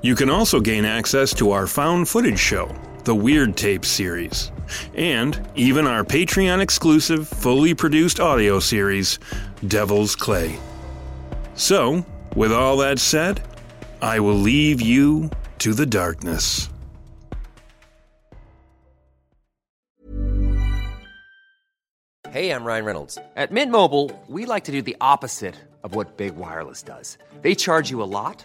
You can also gain access to our found footage show, the Weird Tape series, and even our Patreon exclusive, fully produced audio series, Devil's Clay. So, with all that said, I will leave you to the darkness. Hey, I'm Ryan Reynolds. At Mint Mobile, we like to do the opposite of what Big Wireless does. They charge you a lot,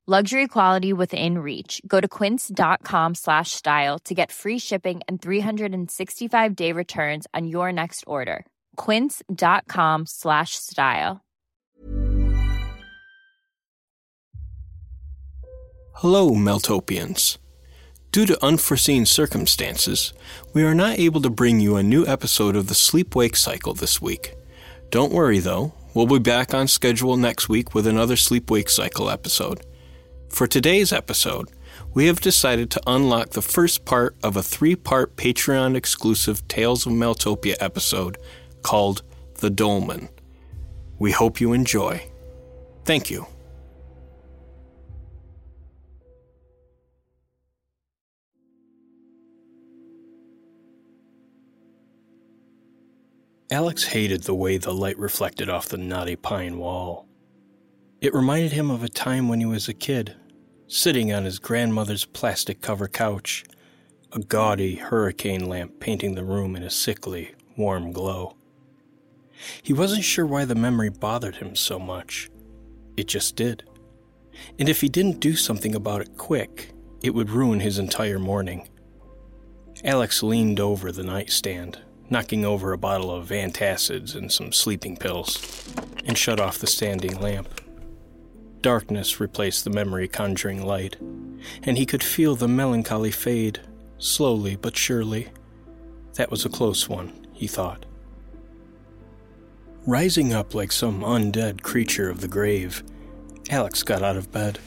Luxury quality within reach. Go to quince.com slash style to get free shipping and 365 day returns on your next order. Quince.com slash style. Hello, Maeltopians. Due to unforeseen circumstances, we are not able to bring you a new episode of the Sleep Wake Cycle this week. Don't worry though, we'll be back on schedule next week with another Sleep Wake Cycle episode. For today's episode, we have decided to unlock the first part of a three part Patreon exclusive Tales of Maeltopia episode called The Dolmen. We hope you enjoy. Thank you. Alex hated the way the light reflected off the knotty pine wall. It reminded him of a time when he was a kid sitting on his grandmother's plastic cover couch, a gaudy hurricane lamp painting the room in a sickly, warm glow. He wasn't sure why the memory bothered him so much. It just did. And if he didn't do something about it quick, it would ruin his entire morning. Alex leaned over the nightstand, knocking over a bottle of antacids and some sleeping pills, and shut off the standing lamp. Darkness replaced the memory conjuring light, and he could feel the melancholy fade, slowly but surely. That was a close one, he thought. Rising up like some undead creature of the grave, Alex got out of bed.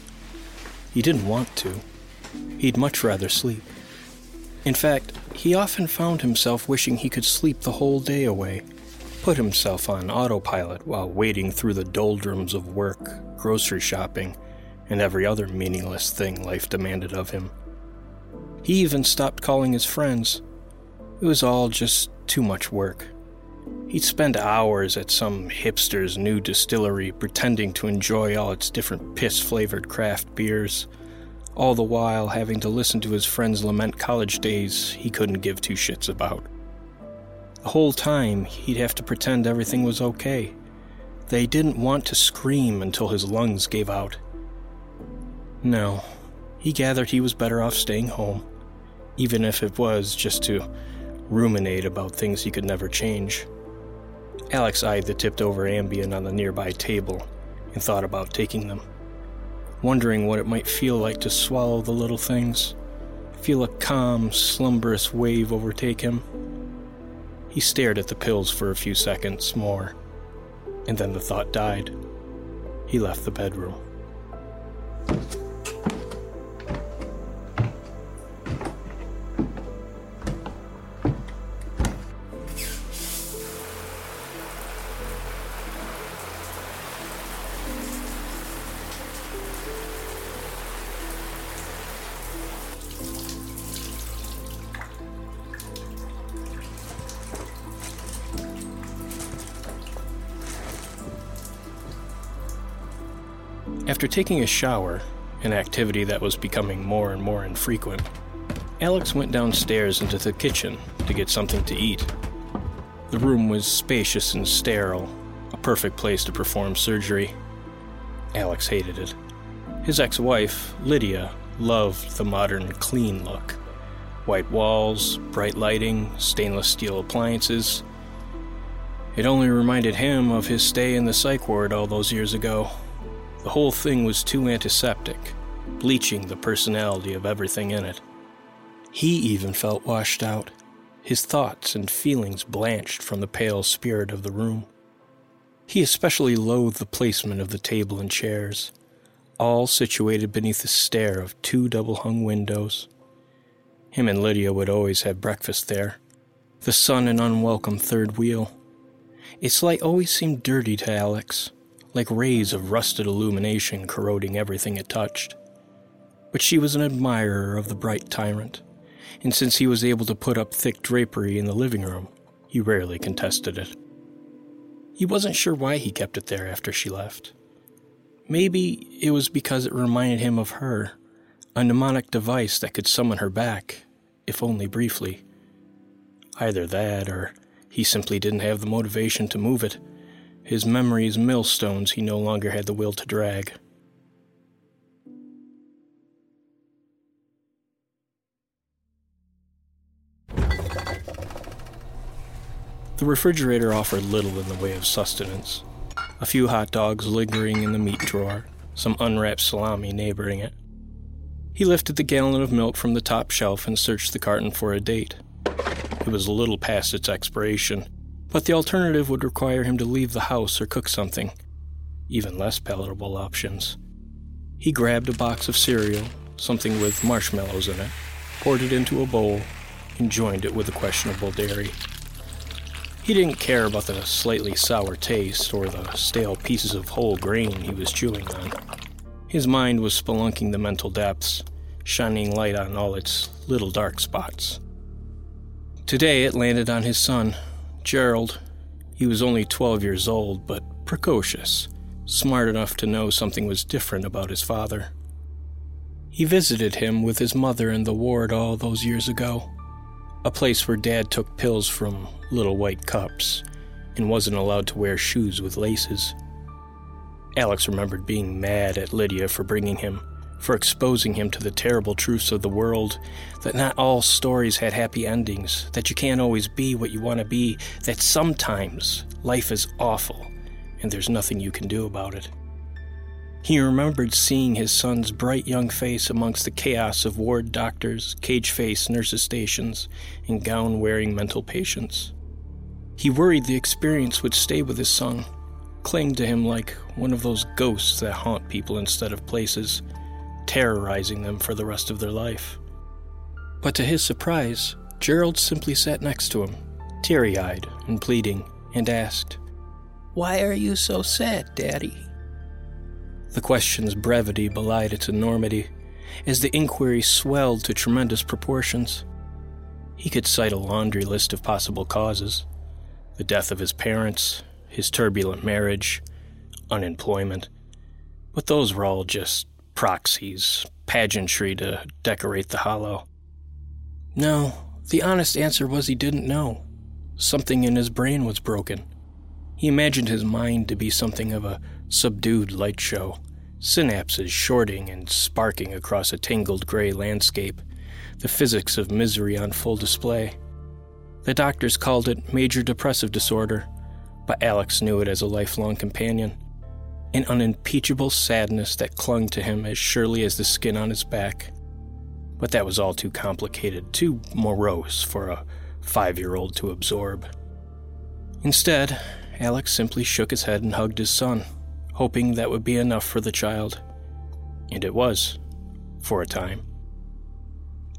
He didn't want to. He'd much rather sleep. In fact, he often found himself wishing he could sleep the whole day away, put himself on autopilot while wading through the doldrums of work, grocery shopping, and every other meaningless thing life demanded of him. He even stopped calling his friends. It was all just too much work. He'd spend hours at some hipster's new distillery pretending to enjoy all its different piss flavored craft beers, all the while having to listen to his friends lament college days he couldn't give two shits about. The whole time, he'd have to pretend everything was okay. They didn't want to scream until his lungs gave out. No, he gathered he was better off staying home, even if it was just to ruminate about things he could never change. Alex eyed the tipped over Ambien on the nearby table and thought about taking them, wondering what it might feel like to swallow the little things, feel a calm, slumberous wave overtake him. He stared at the pills for a few seconds more, and then the thought died. He left the bedroom. After taking a shower, an activity that was becoming more and more infrequent, Alex went downstairs into the kitchen to get something to eat. The room was spacious and sterile, a perfect place to perform surgery. Alex hated it. His ex wife, Lydia, loved the modern, clean look white walls, bright lighting, stainless steel appliances. It only reminded him of his stay in the psych ward all those years ago. The whole thing was too antiseptic, bleaching the personality of everything in it. He even felt washed out, his thoughts and feelings blanched from the pale spirit of the room. He especially loathed the placement of the table and chairs, all situated beneath the stare of two double hung windows. Him and Lydia would always have breakfast there, the sun an unwelcome third wheel. Its light always seemed dirty to Alex, like rays of rusted illumination corroding everything it touched. But she was an admirer of the bright tyrant, and since he was able to put up thick drapery in the living room, he rarely contested it. He wasn't sure why he kept it there after she left. Maybe it was because it reminded him of her, a mnemonic device that could summon her back, if only briefly. Either that, or he simply didn't have the motivation to move it his memories millstones he no longer had the will to drag. The refrigerator offered little in the way of sustenance. A few hot dogs lingering in the meat drawer, some unwrapped salami neighboring it. He lifted the gallon of milk from the top shelf and searched the carton for a date. It was a little past its expiration, but the alternative would require him to leave the house or cook something. Even less palatable options. He grabbed a box of cereal, something with marshmallows in it, poured it into a bowl, and joined it with a questionable dairy. He didn't care about the slightly sour taste or the stale pieces of whole grain he was chewing on. His mind was spelunking the mental depths, shining light on all its little dark spots. Today it landed on his son, Gerald, He was only 12 years old, but precocious, smart enough to know something was different about his father. He visited him with his mother in the ward all those years ago, a place where Dad took pills from little white cups and wasn't allowed to wear shoes with laces. Alex remembered being mad at Lydia for bringing him, for exposing him to the terrible truths of the world that not all stories had happy endings, that you can't always be what you want to be, that sometimes life is awful and there's nothing you can do about it. He remembered seeing his son's bright young face amongst the chaos of ward doctors, cage faced nurses' stations, and gown wearing mental patients. He worried the experience would stay with his son, cling to him like one of those ghosts that haunt people instead of places, terrorizing them for the rest of their life. But to his surprise, Gerald simply sat next to him, teary eyed and pleading, and asked, Why are you so sad, Daddy? The question's brevity belied its enormity, as the inquiry swelled to tremendous proportions. He could cite a laundry list of possible causes the death of his parents, his turbulent marriage, unemployment. But those were all just proxies, pageantry to decorate the hollow. No, the honest answer was he didn't know. Something in his brain was broken. He imagined his mind to be something of a subdued light show, synapses shorting and sparking across a tangled gray landscape, the physics of misery on full display. The doctors called it major depressive disorder, but Alex knew it as a lifelong companion. An unimpeachable sadness that clung to him as surely as the skin on his back. But that was all too complicated, too morose for a five year old to absorb. Instead, Alex simply shook his head and hugged his son, hoping that would be enough for the child. And it was, for a time.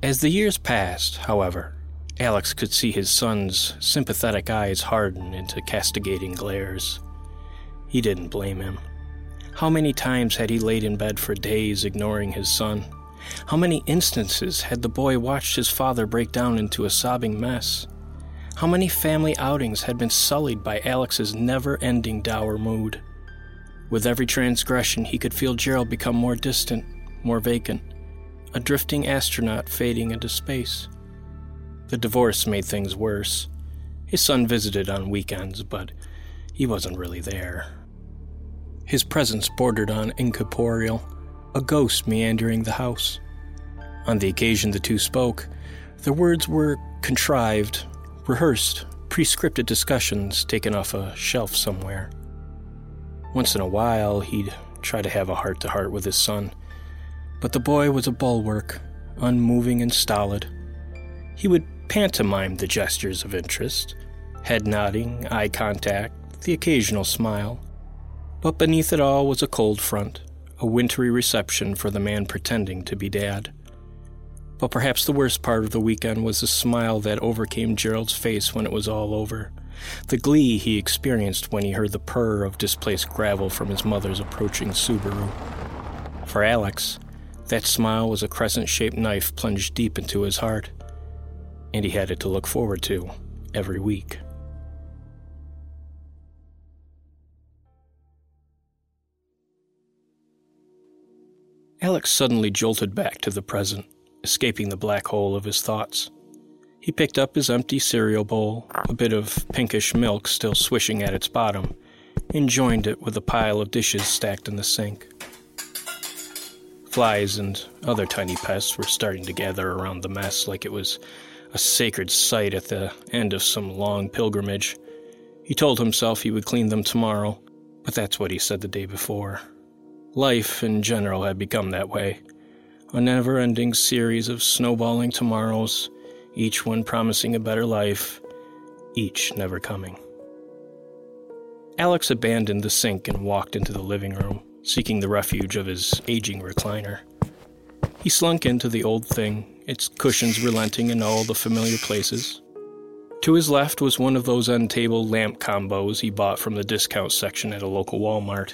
As the years passed, however, Alex could see his son's sympathetic eyes harden into castigating glares. He didn't blame him. How many times had he laid in bed for days ignoring his son? How many instances had the boy watched his father break down into a sobbing mess? How many family outings had been sullied by Alex's never ending dour mood? With every transgression, he could feel Gerald become more distant, more vacant, a drifting astronaut fading into space. The divorce made things worse. His son visited on weekends, but he wasn't really there. His presence bordered on incorporeal, a ghost meandering the house. On the occasion the two spoke, their words were contrived, rehearsed, pre-scripted discussions taken off a shelf somewhere. Once in a while, he'd try to have a heart to heart with his son, but the boy was a bulwark, unmoving and stolid. He would pantomime the gestures of interest head nodding, eye contact, the occasional smile. But beneath it all was a cold front, a wintry reception for the man pretending to be dad. But perhaps the worst part of the weekend was the smile that overcame Gerald's face when it was all over, the glee he experienced when he heard the purr of displaced gravel from his mother's approaching Subaru. For Alex, that smile was a crescent shaped knife plunged deep into his heart and he had it to look forward to every week. Alex suddenly jolted back to the present, escaping the black hole of his thoughts. He picked up his empty cereal bowl, a bit of pinkish milk still swishing at its bottom, and joined it with a pile of dishes stacked in the sink. Flies and other tiny pests were starting to gather around the mess like it was a sacred site at the end of some long pilgrimage. He told himself he would clean them tomorrow, but that's what he said the day before. Life in general had become that way a never ending series of snowballing tomorrows, each one promising a better life, each never coming. Alex abandoned the sink and walked into the living room, seeking the refuge of his aging recliner. He slunk into the old thing its cushions relenting in all the familiar places. To his left was one of those end table lamp combos he bought from the discount section at a local Walmart.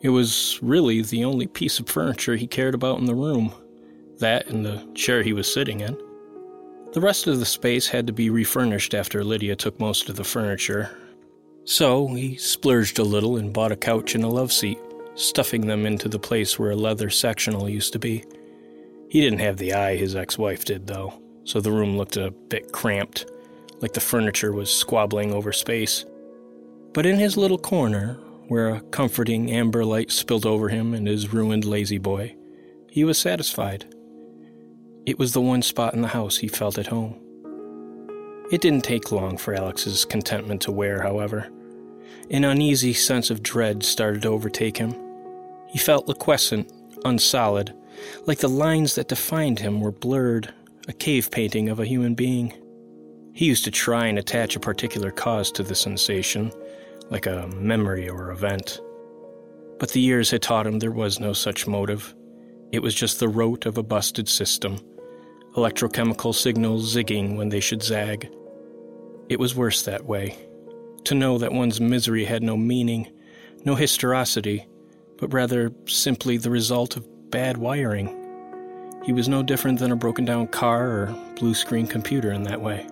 It was really the only piece of furniture he cared about in the room that and the chair he was sitting in. The rest of the space had to be refurnished after Lydia took most of the furniture. So he splurged a little and bought a couch and a love seat, stuffing them into the place where a leather sectional used to be. He didn't have the eye his ex wife did, though, so the room looked a bit cramped, like the furniture was squabbling over space. But in his little corner, where a comforting amber light spilled over him and his ruined La-Z-Boy, he was satisfied. It was the one spot in the house he felt at home. It didn't take long for Alex's contentment to wear, however. An uneasy sense of dread started to overtake him. He felt liquescent, unsolid, like the lines that defined him were blurred, a cave painting of a human being. He used to try and attach a particular cause to the sensation, like a memory or event. But the years had taught him there was no such motive. It was just the rote of a busted system, electrochemical signals zigging when they should zag. It was worse that way to know that one's misery had no meaning, no historicity, but rather simply the result of bad wiring. He was no different than a broken down car or blue screen computer in that way.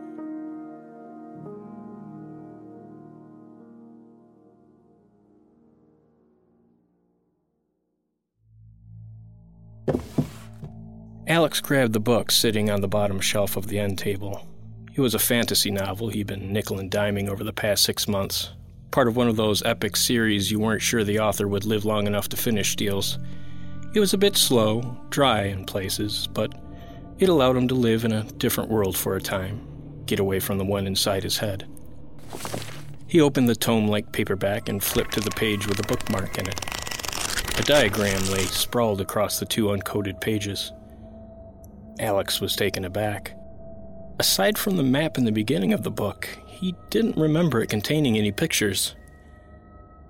Alex grabbed the book sitting on the bottom shelf of the end table. It was a fantasy novel he'd been nickel and diming over the past six months. Part of one of those epic series you weren't sure the author would live long enough to finish deals. It was a bit slow, dry in places, but it allowed him to live in a different world for a time, get away from the one inside his head. He opened the tome like paperback and flipped to the page with a bookmark in it. A diagram lay sprawled across the two uncoded pages. Alex was taken aback. Aside from the map in the beginning of the book, he didn't remember it containing any pictures.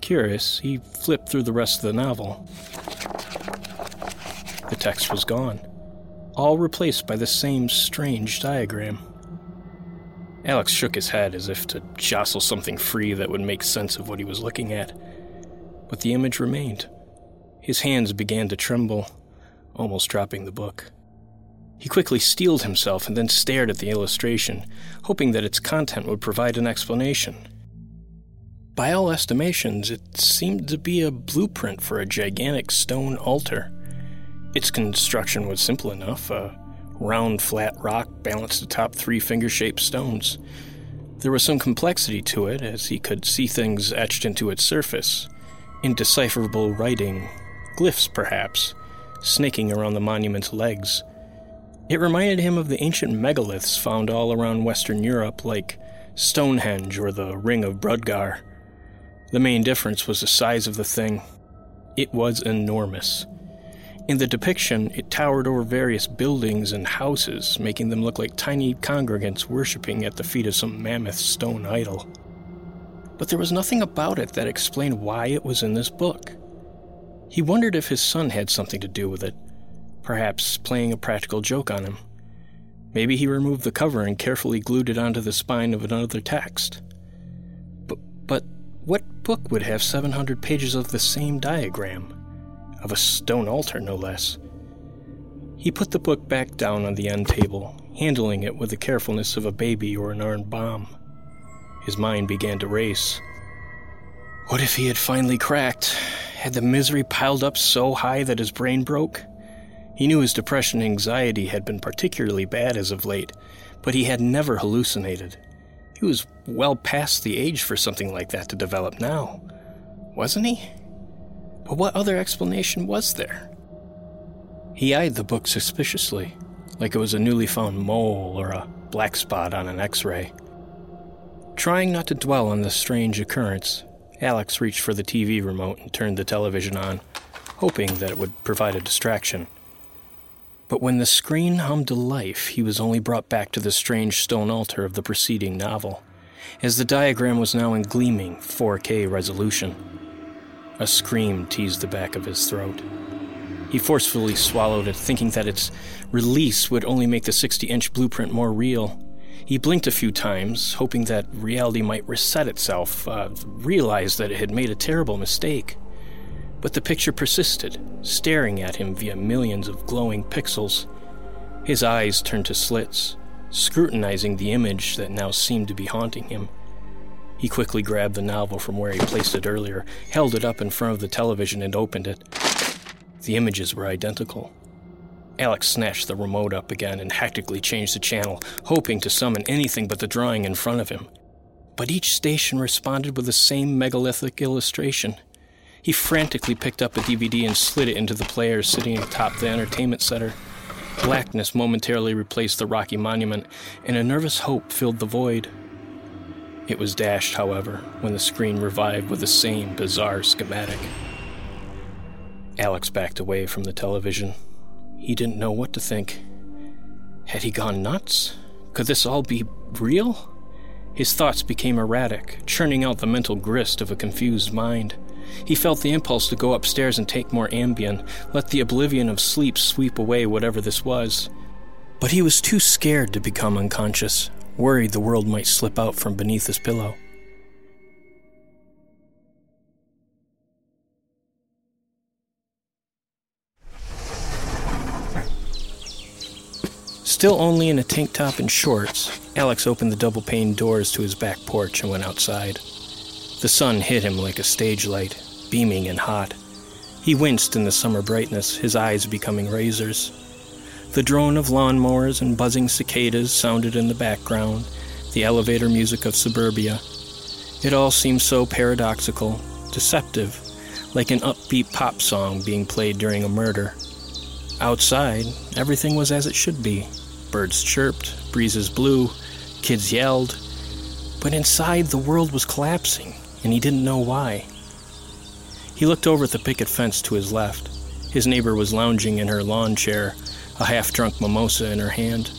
Curious, he flipped through the rest of the novel. The text was gone, all replaced by the same strange diagram. Alex shook his head as if to jostle something free that would make sense of what he was looking at. But the image remained. His hands began to tremble, almost dropping the book. He quickly steeled himself and then stared at the illustration, hoping that its content would provide an explanation. By all estimations, it seemed to be a blueprint for a gigantic stone altar. Its construction was simple enough a round, flat rock balanced atop three finger shaped stones. There was some complexity to it, as he could see things etched into its surface indecipherable writing, glyphs perhaps, snaking around the monument's legs. It reminded him of the ancient megaliths found all around Western Europe, like Stonehenge or the Ring of Brodgar. The main difference was the size of the thing. It was enormous. In the depiction, it towered over various buildings and houses, making them look like tiny congregants worshipping at the feet of some mammoth stone idol. But there was nothing about it that explained why it was in this book. He wondered if his son had something to do with it perhaps playing a practical joke on him. Maybe he removed the cover and carefully glued it onto the spine of another text. But, but what book would have 700 pages of the same diagram? Of a stone altar, no less. He put the book back down on the end table, handling it with the carefulness of a baby or an armed bomb. His mind began to race. What if he had finally cracked? Had the misery piled up so high that his brain broke? He knew his depression and anxiety had been particularly bad as of late, but he had never hallucinated. He was well past the age for something like that to develop now, wasn't he? But what other explanation was there? He eyed the book suspiciously, like it was a newly found mole or a black spot on an x ray. Trying not to dwell on this strange occurrence, Alex reached for the TV remote and turned the television on, hoping that it would provide a distraction. But when the screen hummed to life, he was only brought back to the strange stone altar of the preceding novel, as the diagram was now in gleaming 4K resolution. A scream teased the back of his throat. He forcefully swallowed it, thinking that its release would only make the 60 inch blueprint more real. He blinked a few times, hoping that reality might reset itself, uh, realized that it had made a terrible mistake. But the picture persisted, staring at him via millions of glowing pixels. His eyes turned to slits, scrutinizing the image that now seemed to be haunting him. He quickly grabbed the novel from where he placed it earlier, held it up in front of the television, and opened it. The images were identical. Alex snatched the remote up again and hectically changed the channel, hoping to summon anything but the drawing in front of him. But each station responded with the same megalithic illustration. He frantically picked up a DVD and slid it into the player sitting atop the entertainment center. Blackness momentarily replaced the rocky monument, and a nervous hope filled the void. It was dashed, however, when the screen revived with the same bizarre schematic. Alex backed away from the television. He didn't know what to think. Had he gone nuts? Could this all be real? His thoughts became erratic, churning out the mental grist of a confused mind. He felt the impulse to go upstairs and take more Ambien, let the oblivion of sleep sweep away whatever this was. But he was too scared to become unconscious, worried the world might slip out from beneath his pillow. Still only in a tank top and shorts, Alex opened the double pane doors to his back porch and went outside. The sun hit him like a stage light, beaming and hot. He winced in the summer brightness, his eyes becoming razors. The drone of lawnmowers and buzzing cicadas sounded in the background, the elevator music of suburbia. It all seemed so paradoxical, deceptive, like an upbeat pop song being played during a murder. Outside, everything was as it should be. Birds chirped, breezes blew, kids yelled. But inside, the world was collapsing, and he didn't know why. He looked over at the picket fence to his left. His neighbor was lounging in her lawn chair, a half drunk mimosa in her hand.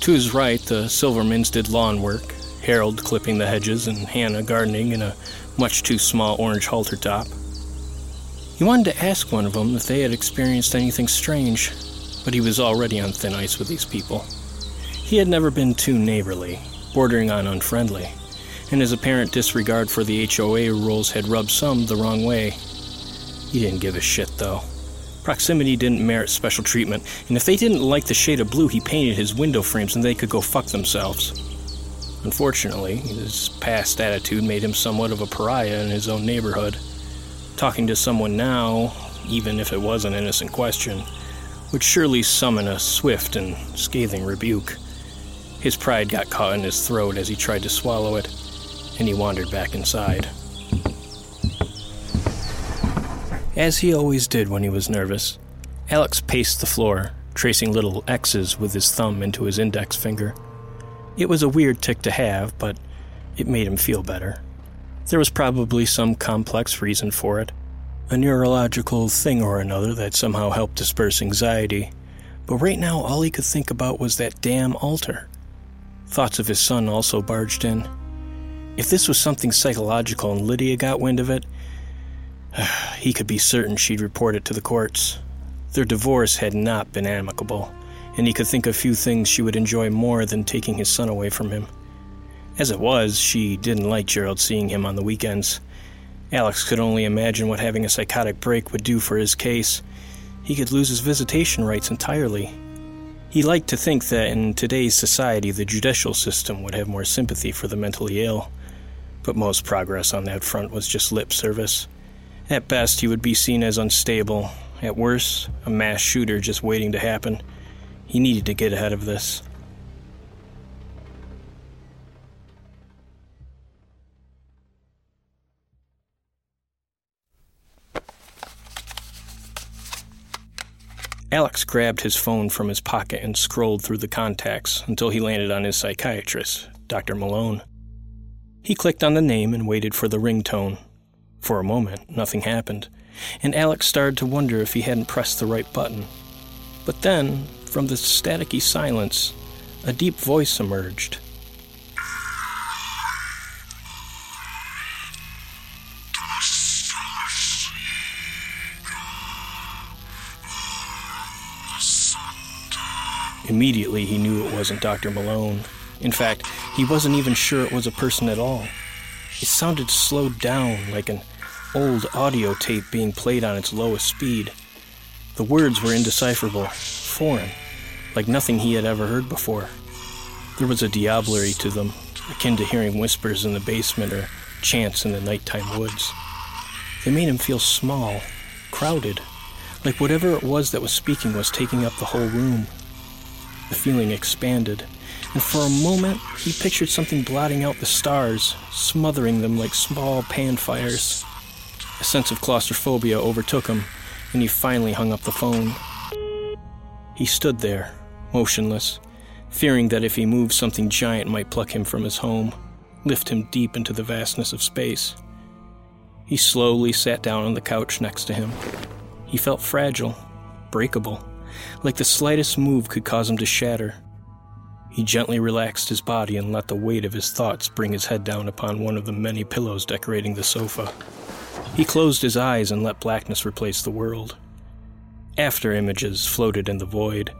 To his right, the Silvermans did lawn work, Harold clipping the hedges and Hannah gardening in a much too small orange halter top. He wanted to ask one of them if they had experienced anything strange, but he was already on thin ice with these people. He had never been too neighborly, bordering on unfriendly, and his apparent disregard for the HOA rules had rubbed some the wrong way. He didn't give a shit, though. Proximity didn't merit special treatment, and if they didn't like the shade of blue he painted his window frames, then they could go fuck themselves. Unfortunately, his past attitude made him somewhat of a pariah in his own neighborhood. Talking to someone now, even if it was an innocent question, would surely summon a swift and scathing rebuke. His pride got caught in his throat as he tried to swallow it, and he wandered back inside. As he always did when he was nervous, Alex paced the floor, tracing little X's with his thumb into his index finger. It was a weird tick to have, but it made him feel better. There was probably some complex reason for it a neurological thing or another that somehow helped disperse anxiety. But right now, all he could think about was that damn altar. Thoughts of his son also barged in. If this was something psychological and Lydia got wind of it, he could be certain she'd report it to the courts. Their divorce had not been amicable, and he could think of few things she would enjoy more than taking his son away from him. As it was, she didn't like Gerald seeing him on the weekends. Alex could only imagine what having a psychotic break would do for his case. He could lose his visitation rights entirely. He liked to think that in today's society the judicial system would have more sympathy for the mentally ill. But most progress on that front was just lip service. At best, he would be seen as unstable. At worst, a mass shooter just waiting to happen. He needed to get ahead of this. Alex grabbed his phone from his pocket and scrolled through the contacts until he landed on his psychiatrist, Dr. Malone. He clicked on the name and waited for the ringtone. For a moment, nothing happened, and Alex started to wonder if he hadn't pressed the right button. But then, from the staticky silence, a deep voice emerged. Immediately, he knew it wasn't Dr. Malone. In fact, he wasn't even sure it was a person at all. It sounded slowed down, like an old audio tape being played on its lowest speed. The words were indecipherable, foreign, like nothing he had ever heard before. There was a diablerie to them, akin to hearing whispers in the basement or chants in the nighttime woods. They made him feel small, crowded, like whatever it was that was speaking was taking up the whole room. The feeling expanded, and for a moment he pictured something blotting out the stars, smothering them like small pan fires. A sense of claustrophobia overtook him, and he finally hung up the phone. He stood there, motionless, fearing that if he moved, something giant might pluck him from his home, lift him deep into the vastness of space. He slowly sat down on the couch next to him. He felt fragile, breakable, like the slightest move could cause him to shatter. He gently relaxed his body and let the weight of his thoughts bring his head down upon one of the many pillows decorating the sofa. He closed his eyes and let blackness replace the world. After images floated in the void,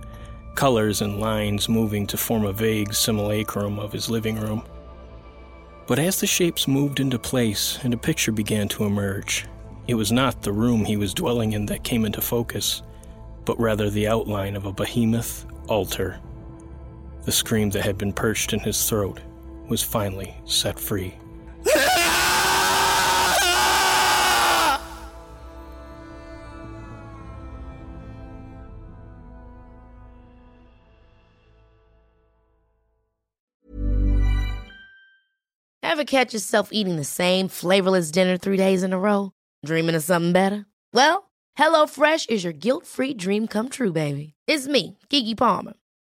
colors and lines moving to form a vague simulacrum of his living room. But as the shapes moved into place and a picture began to emerge, it was not the room he was dwelling in that came into focus, but rather the outline of a behemoth altar. The scream that had been perched in his throat was finally set free. Ever catch yourself eating the same flavorless dinner three days in a row? Dreaming of something better? Well, HelloFresh is your guilt free dream come true, baby. It's me, Keke Palmer.